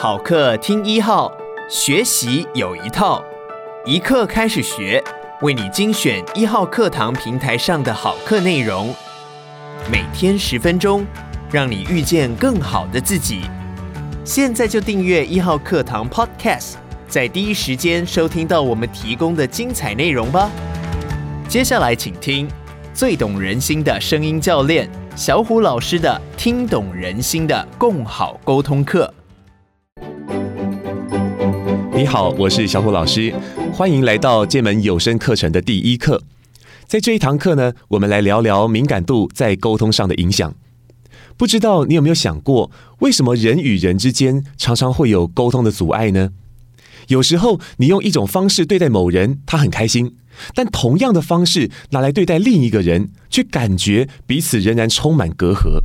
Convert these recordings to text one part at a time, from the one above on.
好课听一号，学习有一套，一课开始学，为你精选一号课堂平台上的好课内容，每天十分钟，让你遇见更好的自己。现在就订阅一号课堂 Podcast，在第一时间收听到我们提供的精彩内容吧。接下来请听最懂人心的声音教练小虎老师的《听懂人心的共好沟通课》。你好，我是小虎老师，欢迎来到这门有声课程的第一课。在这一堂课呢，我们来聊聊敏感度在沟通上的影响。不知道你有没有想过，为什么人与人之间常常会有沟通的阻碍呢？有时候你用一种方式对待某人，他很开心；但同样的方式拿来对待另一个人，却感觉彼此仍然充满隔阂。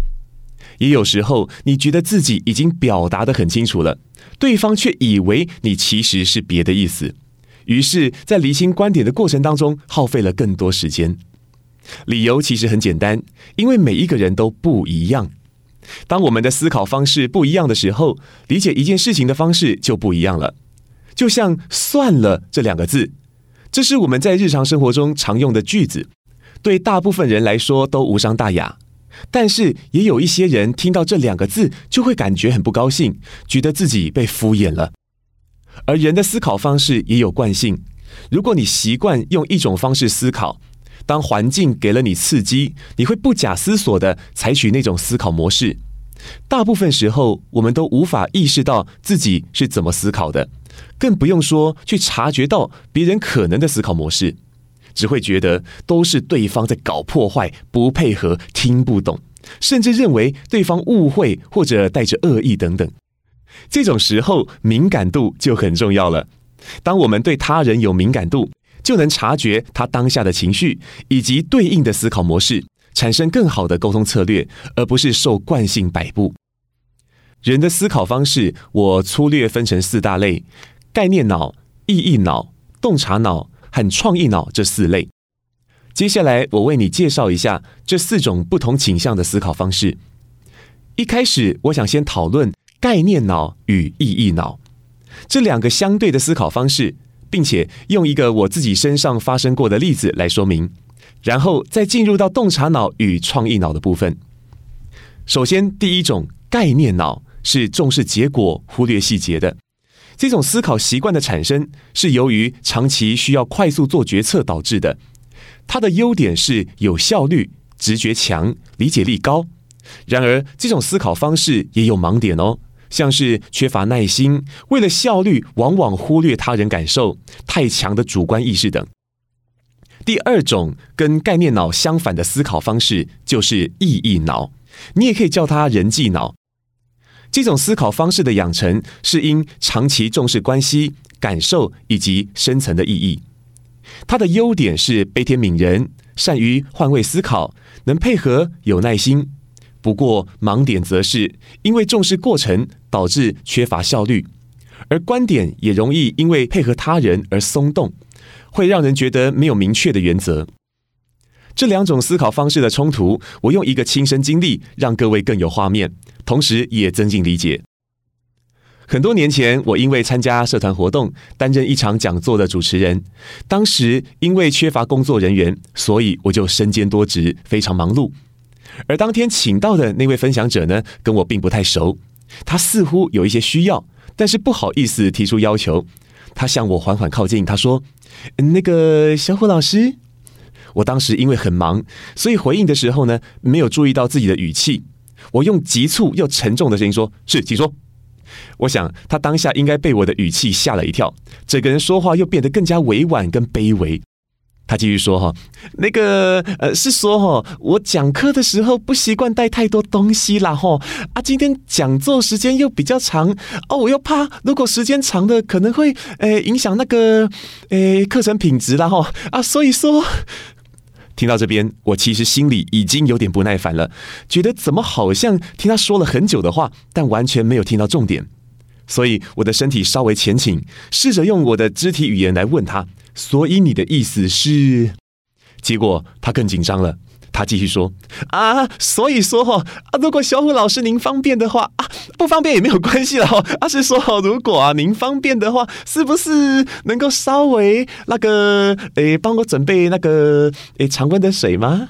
也有时候，你觉得自己已经表达得很清楚了，对方却以为你其实是别的意思，于是，在厘清观点的过程当中，耗费了更多时间。理由其实很简单，因为每一个人都不一样。当我们的思考方式不一样的时候，理解一件事情的方式就不一样了。就像“算了”这两个字，这是我们在日常生活中常用的句子，对大部分人来说都无伤大雅。但是也有一些人听到这两个字就会感觉很不高兴，觉得自己被敷衍了。而人的思考方式也有惯性，如果你习惯用一种方式思考，当环境给了你刺激，你会不假思索地采取那种思考模式。大部分时候，我们都无法意识到自己是怎么思考的，更不用说去察觉到别人可能的思考模式。只会觉得都是对方在搞破坏、不配合、听不懂，甚至认为对方误会或者带着恶意等等。这种时候，敏感度就很重要了。当我们对他人有敏感度，就能察觉他当下的情绪以及对应的思考模式，产生更好的沟通策略，而不是受惯性摆布。人的思考方式，我粗略分成四大类：概念脑、意义脑、洞察脑。和创意脑这四类，接下来我为你介绍一下这四种不同倾向的思考方式。一开始，我想先讨论概念脑与意义脑这两个相对的思考方式，并且用一个我自己身上发生过的例子来说明，然后再进入到洞察脑与创意脑的部分。首先，第一种概念脑是重视结果、忽略细节的。这种思考习惯的产生是由于长期需要快速做决策导致的。它的优点是有效率、直觉强、理解力高。然而，这种思考方式也有盲点哦，像是缺乏耐心、为了效率往往忽略他人感受、太强的主观意识等。第二种跟概念脑相反的思考方式就是意义脑，你也可以叫它人际脑。这种思考方式的养成，是因长期重视关系、感受以及深层的意义。它的优点是悲天悯人，善于换位思考，能配合，有耐心。不过盲点则是因为重视过程，导致缺乏效率，而观点也容易因为配合他人而松动，会让人觉得没有明确的原则。这两种思考方式的冲突，我用一个亲身经历，让各位更有画面。同时也增进理解。很多年前，我因为参加社团活动，担任一场讲座的主持人。当时因为缺乏工作人员，所以我就身兼多职，非常忙碌。而当天请到的那位分享者呢，跟我并不太熟。他似乎有一些需要，但是不好意思提出要求。他向我缓缓靠近，他说：“那个小虎老师。”我当时因为很忙，所以回应的时候呢，没有注意到自己的语气。我用急促又沉重的声音说：“是，请说。”我想他当下应该被我的语气吓了一跳，整个人说话又变得更加委婉跟卑微。他继续说：“哈，那个呃，是说哈，我讲课的时候不习惯带太多东西啦，哈啊，今天讲座时间又比较长哦，我又怕如果时间长的可能会呃影响那个呃课程品质啦，哈啊，所以说。”听到这边，我其实心里已经有点不耐烦了，觉得怎么好像听他说了很久的话，但完全没有听到重点。所以我的身体稍微前倾，试着用我的肢体语言来问他：“所以你的意思是？”结果他更紧张了，他继续说：“啊，所以说哈啊，如果小虎老师您方便的话啊，不方便也没有关系了哈。而 是说，如果啊您方便的话，是不是能够稍微那个诶，帮我准备那个诶常温的水吗？”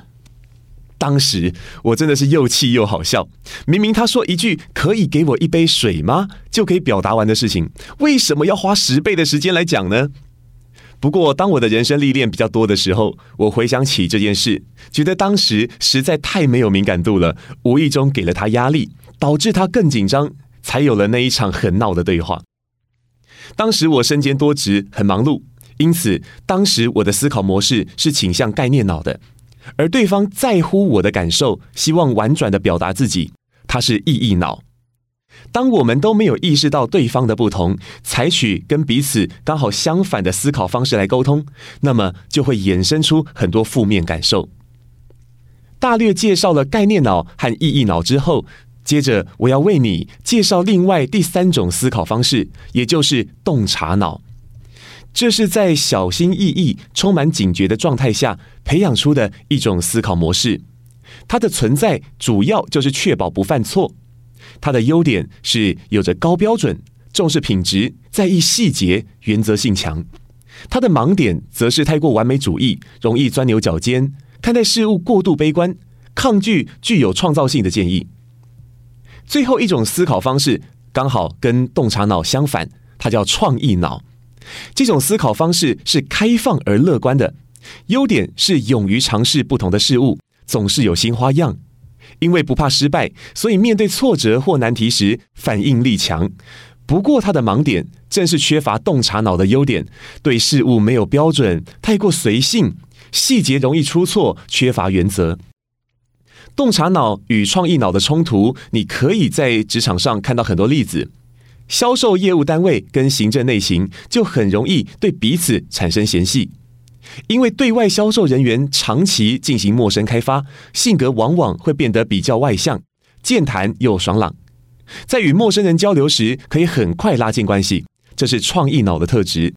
当时我真的是又气又好笑。明明他说一句“可以给我一杯水吗”就可以表达完的事情，为什么要花十倍的时间来讲呢？不过，当我的人生历练比较多的时候，我回想起这件事，觉得当时实在太没有敏感度了，无意中给了他压力，导致他更紧张，才有了那一场很闹的对话。当时我身兼多职，很忙碌，因此当时我的思考模式是倾向概念脑的，而对方在乎我的感受，希望婉转地表达自己，他是意义脑。当我们都没有意识到对方的不同，采取跟彼此刚好相反的思考方式来沟通，那么就会衍生出很多负面感受。大略介绍了概念脑和意义脑之后，接着我要为你介绍另外第三种思考方式，也就是洞察脑。这是在小心翼翼、充满警觉的状态下培养出的一种思考模式。它的存在主要就是确保不犯错。它的优点是有着高标准，重视品质，在意细节，原则性强。它的盲点则是太过完美主义，容易钻牛角尖，看待事物过度悲观，抗拒具有创造性的建议。最后一种思考方式刚好跟洞察脑相反，它叫创意脑。这种思考方式是开放而乐观的，优点是勇于尝试不同的事物，总是有新花样。因为不怕失败，所以面对挫折或难题时反应力强。不过，他的盲点正是缺乏洞察脑的优点，对事物没有标准，太过随性，细节容易出错，缺乏原则。洞察脑与创意脑的冲突，你可以在职场上看到很多例子。销售业务单位跟行政内勤就很容易对彼此产生嫌隙。因为对外销售人员长期进行陌生开发，性格往往会变得比较外向、健谈又爽朗，在与陌生人交流时可以很快拉近关系，这是创意脑的特质。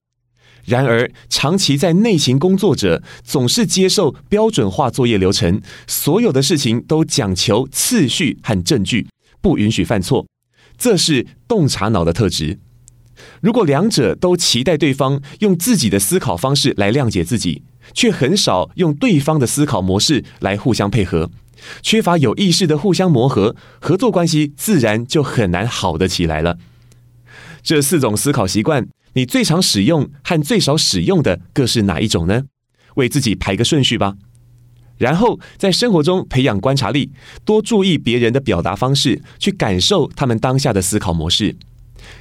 然而，长期在内勤工作者总是接受标准化作业流程，所有的事情都讲求次序和证据，不允许犯错，这是洞察脑的特质。如果两者都期待对方用自己的思考方式来谅解自己，却很少用对方的思考模式来互相配合，缺乏有意识的互相磨合，合作关系自然就很难好得起来了。这四种思考习惯，你最常使用和最少使用的各是哪一种呢？为自己排个顺序吧。然后在生活中培养观察力，多注意别人的表达方式，去感受他们当下的思考模式。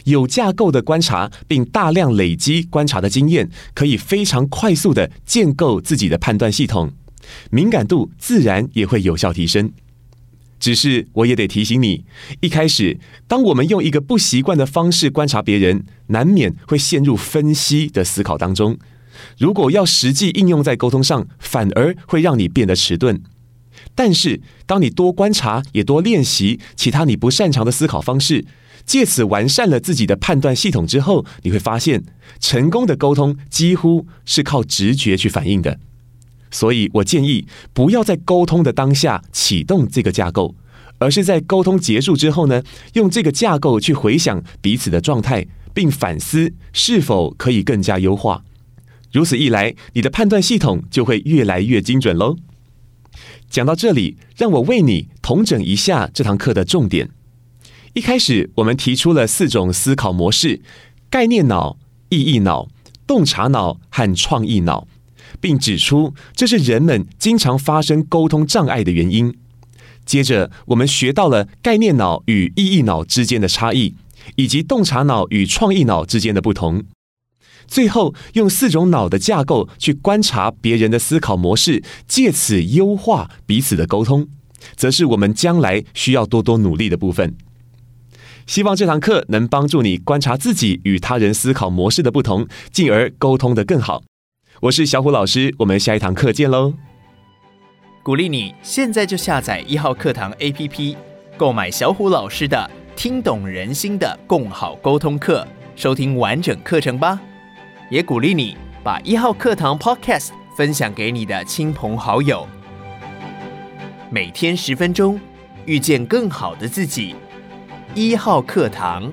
有架构的观察，并大量累积观察的经验，可以非常快速地建构自己的判断系统，敏感度自然也会有效提升。只是我也得提醒你，一开始当我们用一个不习惯的方式观察别人，难免会陷入分析的思考当中。如果要实际应用在沟通上，反而会让你变得迟钝。但是当你多观察，也多练习其他你不擅长的思考方式。借此完善了自己的判断系统之后，你会发现，成功的沟通几乎是靠直觉去反应的。所以我建议，不要在沟通的当下启动这个架构，而是在沟通结束之后呢，用这个架构去回想彼此的状态，并反思是否可以更加优化。如此一来，你的判断系统就会越来越精准喽。讲到这里，让我为你统整一下这堂课的重点。一开始，我们提出了四种思考模式：概念脑、意义脑、洞察脑和创意脑，并指出这是人们经常发生沟通障碍的原因。接着，我们学到了概念脑与意义脑之间的差异，以及洞察脑与创意脑之间的不同。最后，用四种脑的架构去观察别人的思考模式，借此优化彼此的沟通，则是我们将来需要多多努力的部分。希望这堂课能帮助你观察自己与他人思考模式的不同，进而沟通得更好。我是小虎老师，我们下一堂课见喽！鼓励你现在就下载一号课堂 APP，购买小虎老师的《听懂人心的共好沟通课》，收听完整课程吧。也鼓励你把一号课堂 Podcast 分享给你的亲朋好友。每天十分钟，遇见更好的自己。一号课堂。